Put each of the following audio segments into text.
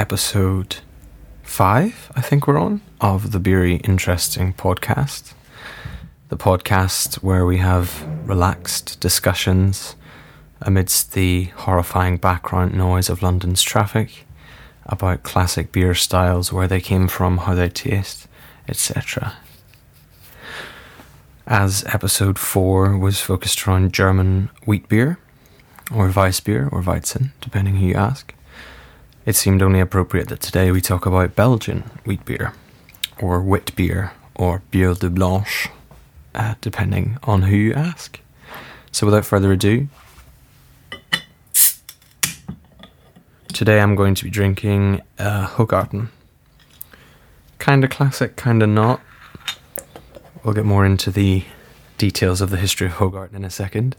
episode five, I think we're on, of the Beery Interesting podcast. The podcast where we have relaxed discussions amidst the horrifying background noise of London's traffic about classic beer styles, where they came from, how they taste, etc. As episode four was focused around German wheat beer, or Weissbier, or Weizen, depending who you ask, it seemed only appropriate that today we talk about Belgian wheat beer, or wit beer, or Bière de Blanche, uh, depending on who you ask. So without further ado, today I'm going to be drinking uh, Hoegaarden. Kinda classic, kinda not. We'll get more into the details of the history of Hoegaarden in a second.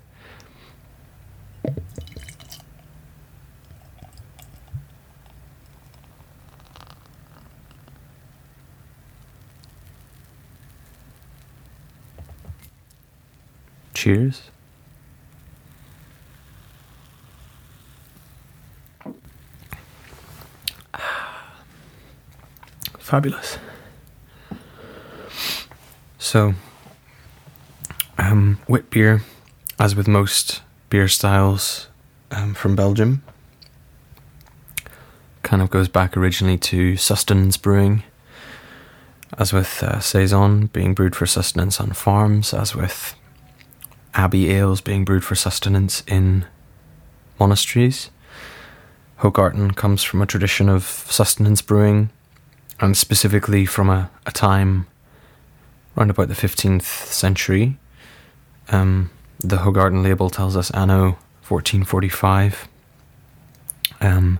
Cheers. Fabulous. So, um, wit beer, as with most beer styles um, from Belgium, kind of goes back originally to sustenance brewing, as with uh, Saison being brewed for sustenance on farms, as with abbey ales being brewed for sustenance in monasteries. Hoegaarden comes from a tradition of sustenance brewing, and specifically from a, a time around about the 15th century. Um, the Hoegaarden label tells us anno 1445, um,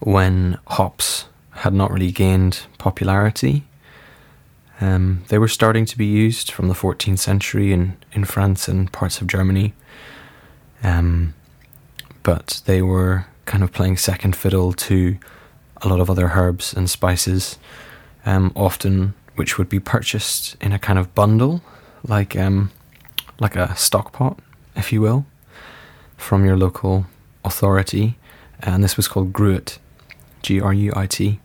when hops had not really gained popularity. Um, they were starting to be used from the 14th century in, in France and parts of Germany. Um, but they were kind of playing second fiddle to a lot of other herbs and spices, um, often which would be purchased in a kind of bundle, like um, like a stock pot, if you will, from your local authority. And this was called Gruit, G R U I T.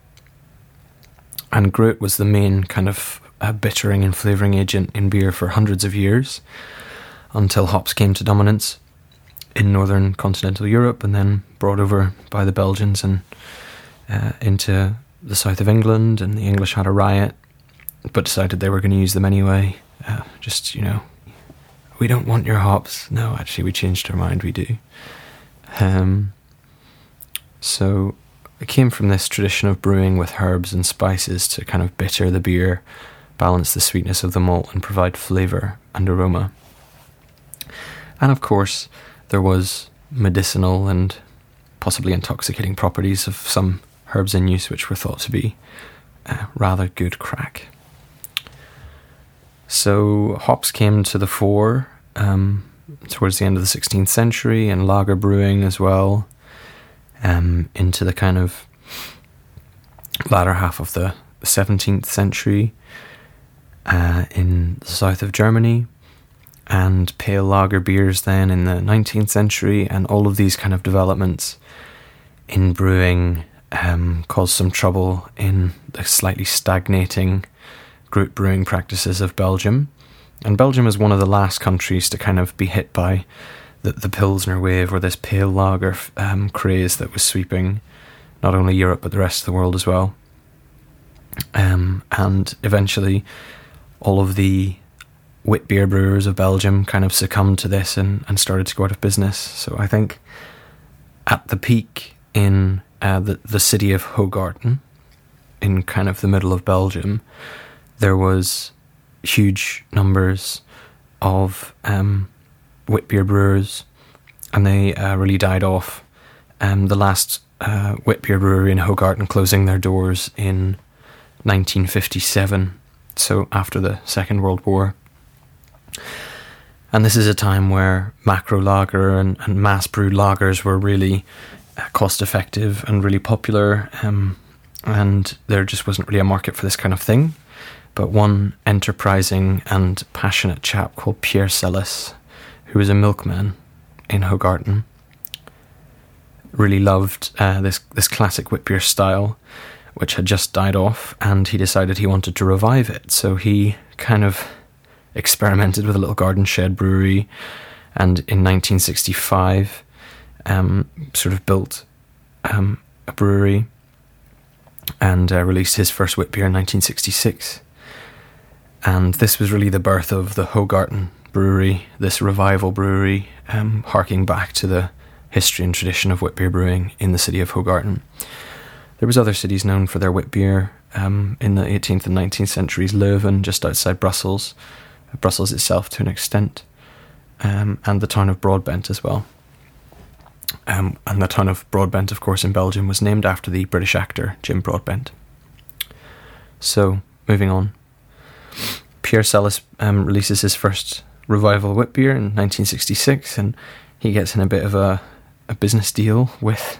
And Gruit was the main kind of uh, bittering and flavouring agent in beer for hundreds of years until hops came to dominance in northern continental Europe and then brought over by the Belgians and uh, into the south of England. And the English had a riot, but decided they were going to use them anyway. Uh, just, you know, we don't want your hops. No, actually, we changed our mind, we do. Um, so it came from this tradition of brewing with herbs and spices to kind of bitter the beer, balance the sweetness of the malt, and provide flavour and aroma. And of course, there was medicinal and possibly intoxicating properties of some herbs in use, which were thought to be uh, rather good crack. So hops came to the fore um, towards the end of the 16th century, and lager brewing as well, um, into the kind of latter half of the 17th century uh, in the south of Germany, and pale lager beers then in the 19th century, and all of these kind of developments in brewing um, caused some trouble in the slightly stagnating gruit brewing practices of Belgium. And Belgium is one of the last countries to kind of be hit by the, the Pilsner wave or this pale lager um, craze that was sweeping not only Europe but the rest of the world as well. Um, and eventually, all of the wit beer brewers of Belgium kind of succumbed to this and, and started to go out of business. So I think at the peak in uh, the, the city of Hoegaarden, in kind of the middle of Belgium, there was huge numbers of um, wit beer brewers, and they uh, really died off um, the last uh, wit beer brewery in Hoegaarden closing their doors in 1957, so after the Second World War. And this is a time where macro lager and, and mass brewed lagers were really uh, cost effective and really popular. Um, and there just wasn't really a market for this kind of thing. But one enterprising and passionate chap called Pierre Celis, who was a milkman in Hoegaarden, really loved uh, this this classic wit beer style, which had just died off, and he decided he wanted to revive it. So he kind of experimented with a little garden shed brewery, and in 1965, um, sort of built um, a brewery and uh, released his first wit beer in 1966. And this was really the birth of the Hoegaarden brewery, this revival brewery, um, harking back to the history and tradition of wit beer brewing in the city of Hoegaarden. There was other cities known for their wit beer um, in the 18th and 19th centuries. Leuven, just outside Brussels, Brussels itself to an extent, um, and the town of Broadbent as well. Um, and the town of Broadbent, of course, in Belgium, was named after the British actor Jim Broadbent. So, moving on. Pierre Celis um, releases his first revival wit beer in 1966, and he gets in a bit of a, a business deal with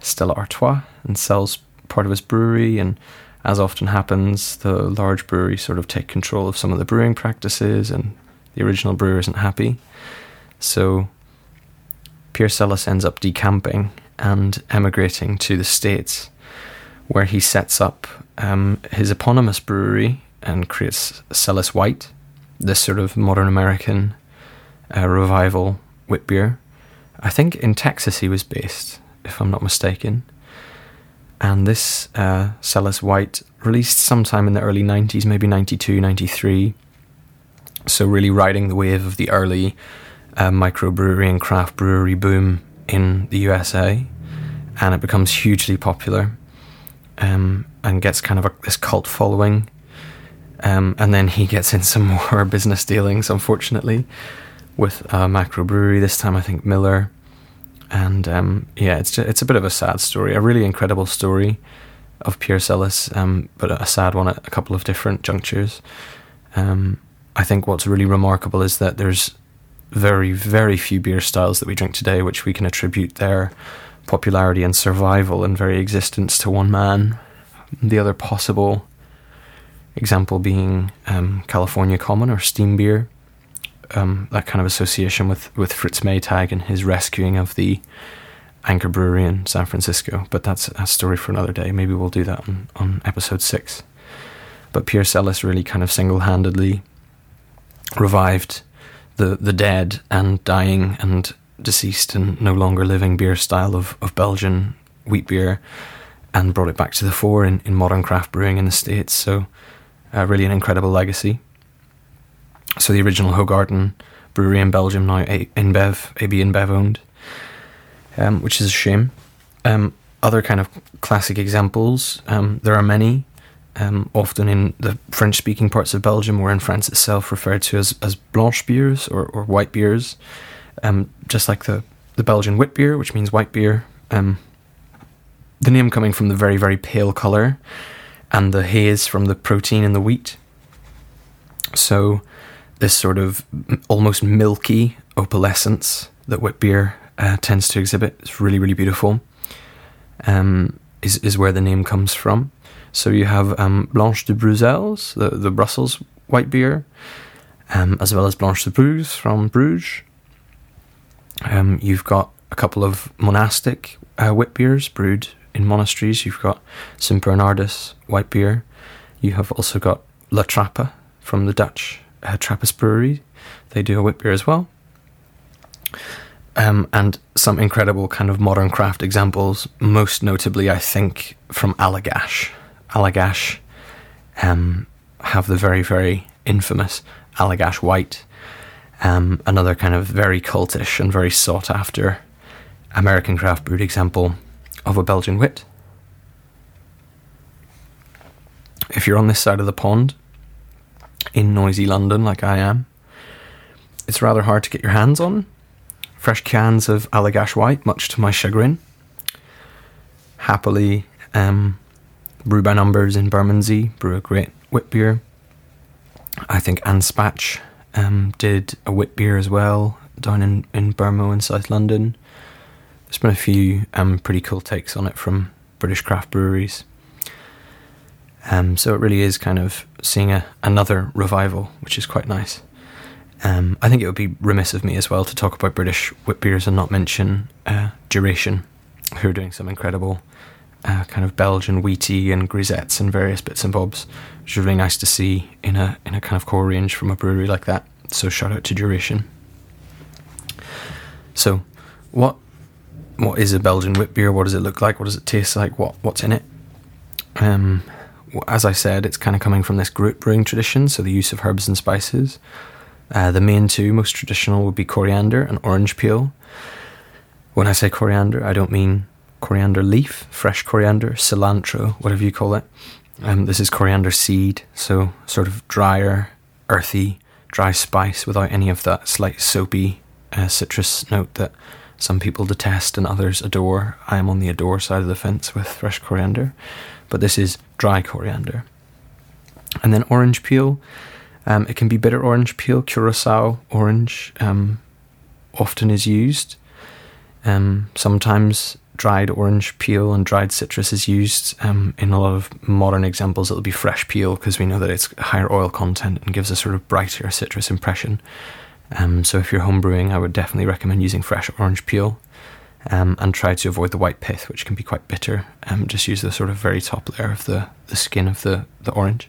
Stella Artois and sells part of his brewery. And as often happens, the large breweries sort of take control of some of the brewing practices, and the original brewer isn't happy. So Pierre Celis ends up decamping and emigrating to the States, where he sets up um, his eponymous brewery and creates Celis White, this sort of modern American uh, revival wit beer. I think in Texas he was based, if I'm not mistaken. And this uh, Celis White released sometime in the early 90s, maybe 92, 93. So, really riding the wave of the early uh, microbrewery and craft brewery boom in the USA. And it becomes hugely popular um, and gets kind of a, this cult following. Um, and then he gets in some more business dealings, unfortunately with a macro brewery. This time, I think Miller, and um, yeah, it's just, it's a bit of a sad story, a really incredible story of Pierre Celis, um, but a sad one at a couple of different junctures. Um, I think what's really remarkable is that there's very very few beer styles that we drink today which we can attribute their popularity and survival and very existence to one man. The other possible example being um, California Common or Steam Beer um, that kind of association with, with Fritz Maytag and his rescuing of the Anchor Brewery in San Francisco. But that's a story for another day. Maybe we'll do that on, on episode six. But Pierre Celis really kind of single handedly revived the, the dead and dying and deceased and no longer living beer style of, of Belgian wheat beer and brought it back to the fore in, in modern craft brewing in the States. So, uh, really an incredible legacy. So the original Hoegaarden brewery in Belgium now InBev, AB InBev owned, um, which is a shame. Um, other kind of classic examples, um, there are many, um, often in the French speaking parts of Belgium or in France itself, referred to as, as blanche beers or, or white beers, um, just like the, the Belgian wit beer, which means white beer. Um, the name coming from the very, very pale colour and the haze from the protein in the wheat. So, this sort of almost milky opalescence that wit beer uh, tends to exhibit. It's really, really beautiful. Um, is is where the name comes from. So you have um, Blanche de Bruxelles, the, the Brussels white beer, um, as well as Blanche de Bruges from Bruges. Um, you've got a couple of monastic uh, beers brewed in monasteries. You've got St Bernardus white beer. You have also got La Trappe from the Dutch uh, Trappist Brewery. They do a wit beer as well. Um, and some incredible kind of modern craft examples, most notably, I think, from Allagash. Allagash um, have the very, very infamous Allagash White, um, another kind of very cultish and very sought after American craft brewed example of a Belgian wit. If you're on this side of the pond, in noisy London like I am, it's rather hard to get your hands on. Fresh cans of Allagash White, much to my chagrin. happily um, brew by numbers in Bermondsey, brew a great wit beer. I think Anspach um, did a wit beer as well down in, in Burmo in South London. There's been a few um, pretty cool takes on it from British craft breweries. Um, so it really is kind of seeing a, another revival, which is quite nice. Um, I think it would be remiss of me as well to talk about British wit beers and not mention uh, Duration, who are doing some incredible uh, kind of Belgian wheaty and grisettes and various bits and bobs, which is really nice to see in a in a kind of core range from a brewery like that. So shout out to Duration. So, what what is a Belgian wit beer? What does it look like? What does it taste like? What what's in it? Um, as I said, it's kind of coming from this gruit brewing tradition, so the use of herbs and spices. Uh, the main two, most traditional, would be coriander and orange peel. When I say coriander, I don't mean coriander leaf, fresh coriander, cilantro, whatever you call it. Um, this is coriander seed, so sort of drier, earthy, dry spice without any of that slight soapy uh, citrus note that some people detest and others adore. I am on the adore side of the fence with fresh coriander, but this is dry coriander. And then orange peel. Um, it can be bitter orange peel, curacao orange um, often is used. Um, sometimes dried orange peel and dried citrus is used. Um, in a lot of modern examples, it'll be fresh peel because we know that it's higher oil content and gives a sort of brighter citrus impression. Um, so if you're homebrewing, I would definitely recommend using fresh orange peel. Um, and try to avoid the white pith, which can be quite bitter. Um, just use the sort of very top layer of the, the skin of the, the orange.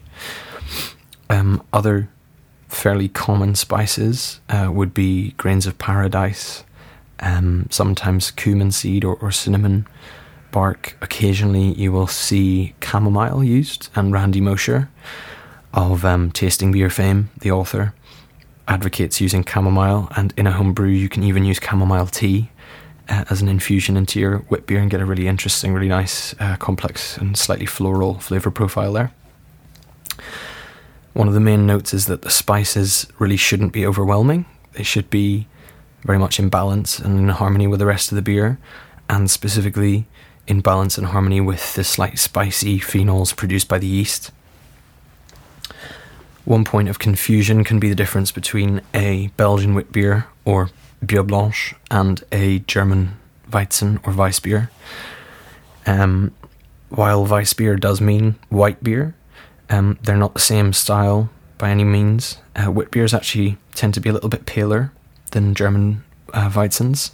Um, other fairly common spices uh, would be grains of paradise, um, sometimes cumin seed or, or, cinnamon bark. Occasionally, you will see chamomile used, and Randy Mosher of um, Tasting Beer fame, the author, advocates using chamomile, and in a home brew, you can even use chamomile tea. Uh, as an infusion into your wit beer and get a really interesting, really nice, uh, complex, and slightly floral flavour profile there. One of the main notes is that the spices really shouldn't be overwhelming. They should be very much in balance and in harmony with the rest of the beer, and specifically in balance and harmony with the slight spicy phenols produced by the yeast. One point of confusion can be the difference between a Belgian wit beer or Bier Blanche and a German Weizen or Weissbier. Um, while Weissbier does mean white beer, um, they're not the same style by any means. Uh, wit beers actually tend to be a little bit paler than German uh, Weizens.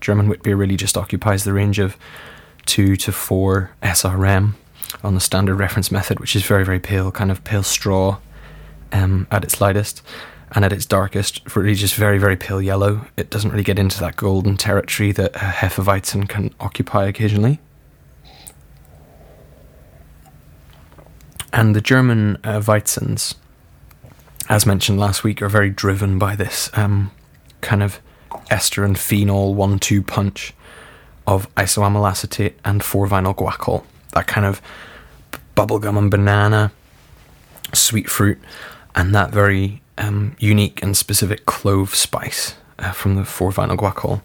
German wit beer really just occupies the range of 2 to 4 SRM on the standard reference method, which is very, very pale, kind of pale straw um, at its lightest. And at its darkest, really just very, very pale yellow. It doesn't really get into that golden territory that a Hefeweizen can occupy occasionally. And the German uh, Weizens, as mentioned last week, are very driven by this um, kind of ester and phenol one two punch of isoamyl acetate and 4 vinyl guaiacol. That kind of bubblegum and banana, sweet fruit, and that very um, unique and specific clove spice uh, from the 4 vinyl guaiacol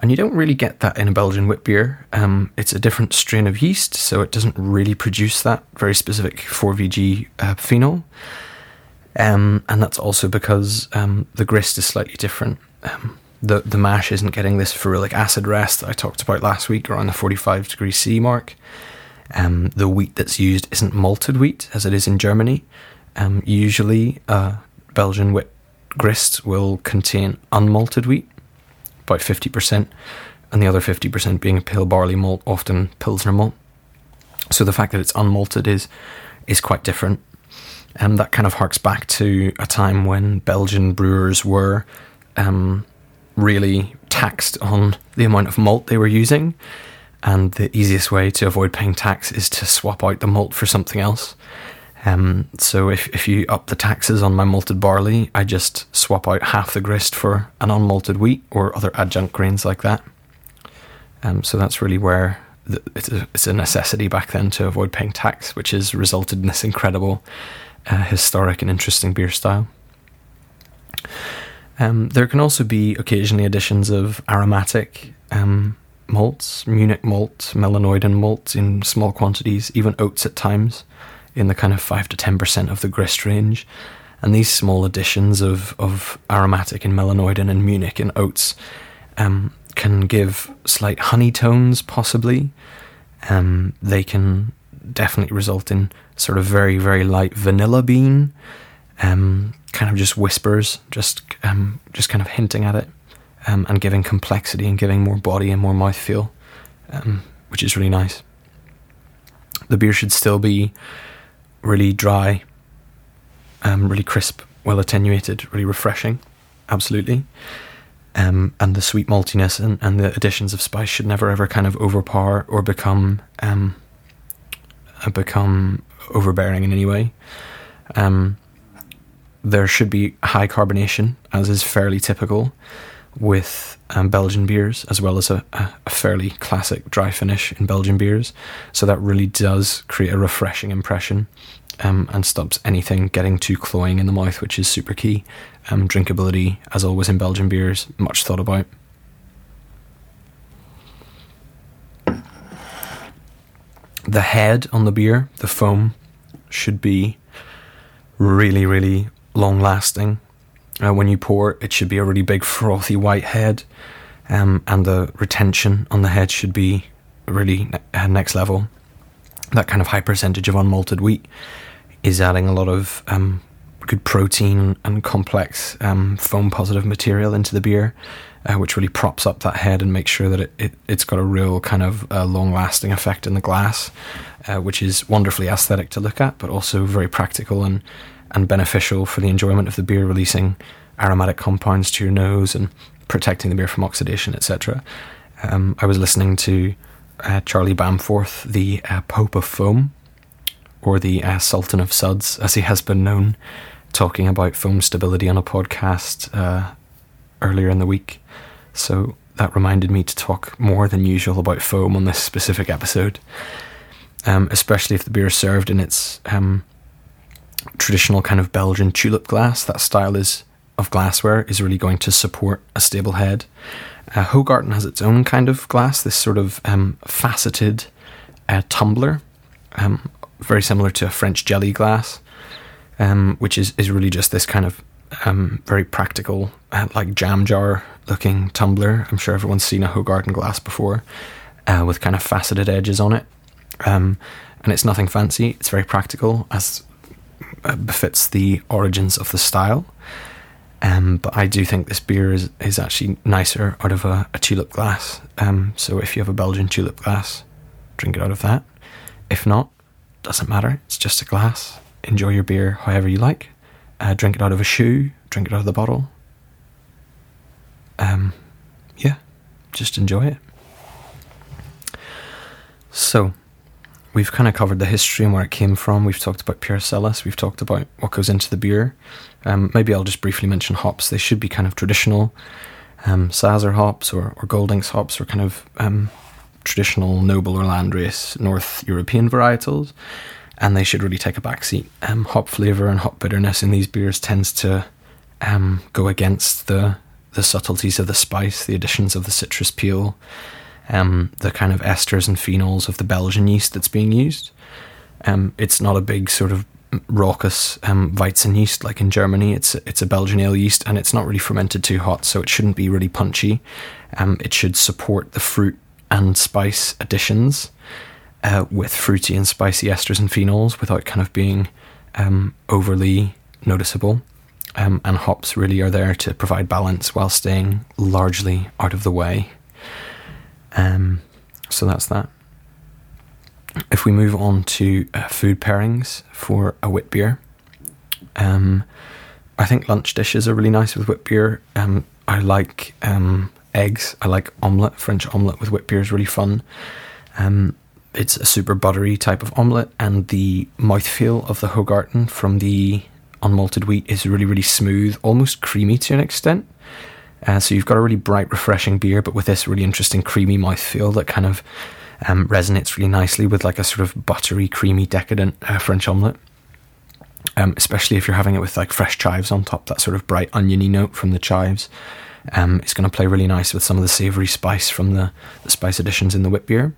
and you don't really get that in a Belgian wit beer. Um, it's a different strain of yeast, so it doesn't really produce that very specific 4VG uh, phenol. Um, and that's also because um, the grist is slightly different. Um, the the mash isn't getting this ferulic acid rest that I talked about last week around the 45 degree C mark. Um, the wheat that's used isn't malted wheat as it is in Germany. Um, usually, uh, Belgian wit grist will contain unmalted wheat, about 50%, and the other 50% being pale barley malt, often Pilsner malt. So the fact that it's unmalted is is quite different. And that kind of harks back to a time when Belgian brewers were um, really taxed on the amount of malt they were using. And the easiest way to avoid paying tax is to swap out the malt for something else. Um, so if, if you up the taxes on my malted barley, I just swap out half the grist for an unmalted wheat or other adjunct grains like that. Um, so that's really where the, it's, a, it's a necessity back then to avoid paying tax, which has resulted in this incredible, uh, historic, and interesting beer style. Um, there can also be occasionally additions of aromatic um, malts, Munich malt, melanoidin malt in small quantities, even oats at times, in the kind of 5 to 10% of the grist range. And these small additions of, of aromatic and melanoidin and Munich and oats um, can give slight honey tones, possibly. Um, they can definitely result in sort of very, very light vanilla bean, um, kind of just whispers, just um, just kind of hinting at it, um, and giving complexity and giving more body and more mouthfeel, um, which is really nice. The beer should still be really dry, um, really crisp, well attenuated, really refreshing, absolutely. Um, and the sweet maltiness and, and the additions of spice should never ever kind of overpower or become um, uh, become overbearing in any way. Um, there should be high carbonation, as is fairly typical with um, Belgian beers, as well as a, a, fairly classic dry finish in Belgian beers. So that really does create a refreshing impression um, and stops anything getting too cloying in the mouth, which is super key. Um, drinkability, as always in Belgian beers, much thought about. The head on the beer, the foam, should be really, really long lasting. Uh, when you pour, it it should be a really big frothy white head, um, and the retention on the head should be really ne- uh, next level. That kind of high percentage of unmalted wheat is adding a lot of um, good protein and complex um, foam positive material into the beer, uh, which really props up that head and makes sure that it, it, has got a real kind of uh, long lasting effect in the glass, uh, which is wonderfully aesthetic to look at, but also very practical and, and beneficial for the enjoyment of the beer, releasing aromatic compounds to your nose and protecting the beer from oxidation, etc. Um, I was listening to uh, Charlie Bamforth, the uh, Pope of Foam, or the uh, Sultan of Suds, as he has been known, talking about foam stability on a podcast uh, earlier in the week. So that reminded me to talk more than usual about foam on this specific episode, um, especially if the beer is served in its um, traditional kind of Belgian tulip glass. That style is of glassware is really going to support a stable head. Uh, Hoegaarden has its own kind of glass, this sort of um, faceted uh, tumbler, um, very similar to a French jelly glass, um, which is, is really just this kind of um, very practical, uh, like jam jar looking tumbler. I'm sure everyone's seen a Hoegaarden glass before, uh, with kind of faceted edges on it. Um, and it's nothing fancy, it's very practical, as befits the origins of the style. Um, but I do think this beer is, is actually nicer out of a, a tulip glass. Um, so if you have a Belgian tulip glass, drink it out of that. If not, doesn't matter. It's just a glass. Enjoy your beer however you like. Uh, drink it out of a shoe. Drink it out of the bottle. Um, yeah, just enjoy it. So, we've kind of covered the history and where it came from. We've talked about Celis. We've talked about what goes into the beer. Um, maybe I'll just briefly mention hops. They should be kind of traditional. Um, Sazer hops or, or Goldings hops are kind of um, traditional noble or landrace North European varietals, and they should really take a backseat. Um, hop flavour and hop bitterness in these beers tends to um, go against the the subtleties of the spice, the additions of the citrus peel, um, the kind of esters and phenols of the Belgian yeast that's being used. Um, it's not a big sort of raucous um, Weizen yeast like in Germany. It's it's a Belgian ale yeast, and it's not really fermented too hot, so it shouldn't be really punchy. Um, it should support the fruit and spice additions uh, with fruity and spicy esters and phenols without kind of being um, overly noticeable. Um, and hops really are there to provide balance while staying largely out of the way. Um, so that's that. If we move on to uh, food pairings for a wit beer, um, I think lunch dishes are really nice with wit beer. Um, I like um, eggs. I like omelette. French omelette with wit beer is really fun. Um, it's a super buttery type of omelette, and the mouthfeel of the Hoegaarden from the unmalted wheat is really, really smooth, almost creamy to an extent. Uh, so you've got a really bright, refreshing beer, but with this really interesting creamy mouthfeel that kind of um, resonates really nicely with like a sort of buttery, creamy, decadent uh, French omelette. Um, especially if you're having it with like fresh chives on top, that sort of bright oniony note from the chives Um, it's going to play really nice with some of the savoury spice from the, the spice additions in the wit beer.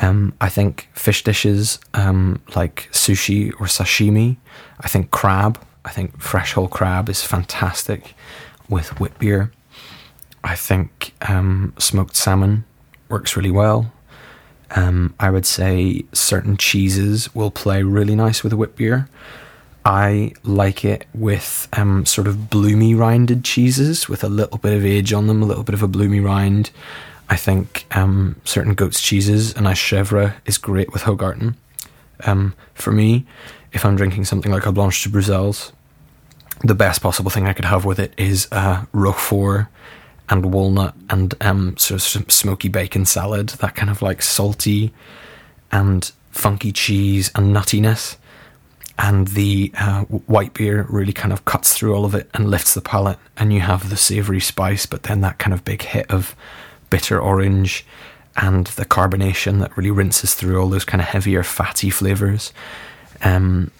Um, I think fish dishes um, like sushi or sashimi. I think crab. I think fresh whole crab is fantastic with wit beer. I think um, smoked salmon works really well. Um, I would say certain cheeses will play really nice with a beer. I like it with um, sort of bloomy rinded cheeses with a little bit of age on them, a little bit of a bloomy rind. I think um, certain goat's cheeses, and nice chèvre is great with Hoegaarden. Um, for me, if I'm drinking something like a Blanche de Bruxelles, the best possible thing I could have with it is uh, Roquefort and walnut and um, sort of smoky bacon salad, that kind of like salty and funky cheese and nuttiness. And the uh, white beer really kind of cuts through all of it and lifts the palate. And you have the savoury spice, but then that kind of big hit of bitter orange and the carbonation that really rinses through all those kind of heavier, fatty flavours. Um,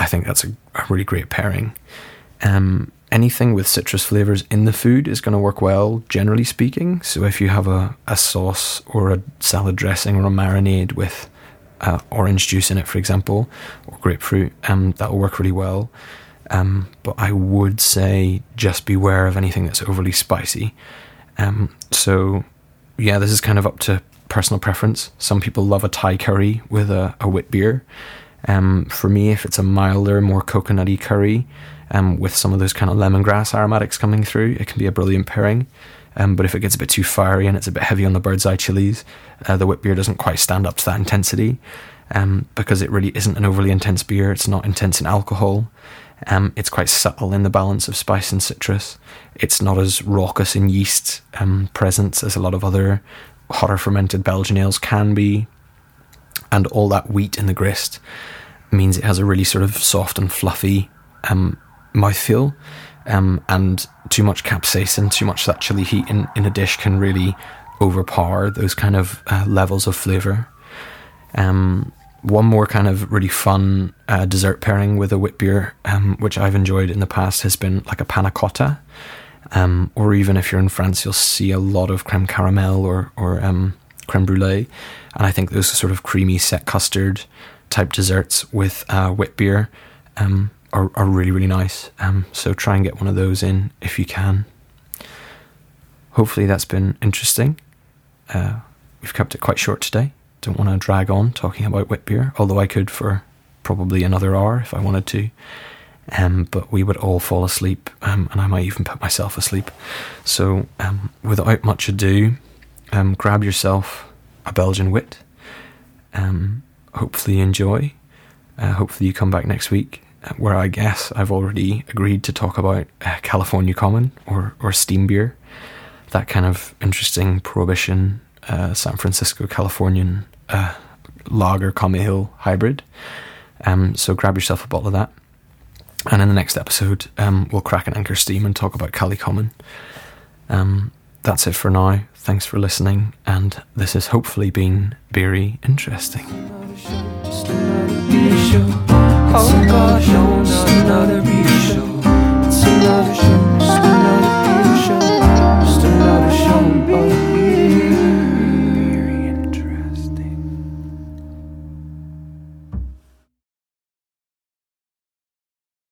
I think that's a, a really great pairing. Um, anything with citrus flavors in the food is going to work well, generally speaking. So if you have a, a sauce or a salad dressing or a marinade with uh, orange juice in it, for example, or grapefruit, um, that will work really well. Um, but I would say just beware of anything that's overly spicy. Um, so, yeah, this is kind of up to personal preference. Some people love a Thai curry with a, a wit beer. Um, for me, if it's a milder, more coconutty curry, um, with some of those kind of lemongrass aromatics coming through, it can be a brilliant pairing. Um, but if it gets a bit too fiery and it's a bit heavy on the bird's eye chilies, uh, the wit beer doesn't quite stand up to that intensity um, because it really isn't an overly intense beer. It's not intense in alcohol. Um, it's quite subtle in the balance of spice and citrus. It's not as raucous in yeast um, presence as a lot of other hotter fermented Belgian ales can be. And all that wheat in the grist means it has a really sort of soft and fluffy um, mouthfeel. Um, and too much capsaicin, too much that chili heat in, in a dish can really overpower those kind of uh, levels of flavour. Um, one more kind of really fun uh, dessert pairing with a wit beer, um, which I've enjoyed in the past, has been like a panna cotta. Um, or even if you're in France, you'll see a lot of creme caramel or, or um, creme brulee. And I think those sort of creamy set custard type desserts with uh, beer um, are, are really, really nice. Um, so try and get one of those in if you can. Hopefully, that's been interesting. Uh, we've kept it quite short today. Don't want to drag on talking about wit beer, although I could for probably another hour if I wanted to. Um, but we would all fall asleep, um, and I might even put myself asleep. So, um, without much ado, um, grab yourself a Belgian wit. Um, hopefully, you enjoy. Uh, hopefully, you come back next week where I guess I've already agreed to talk about uh, California Common or, or Steam Beer, that kind of interesting prohibition uh, San Francisco Californian uh, lager Hill hybrid. Um, so grab yourself a bottle of that. And in the next episode, um, we'll crack an anchor steam and talk about Cali Common. Um, that's it for now. Thanks for listening, and this has hopefully been very interesting. Oh, another show. It's another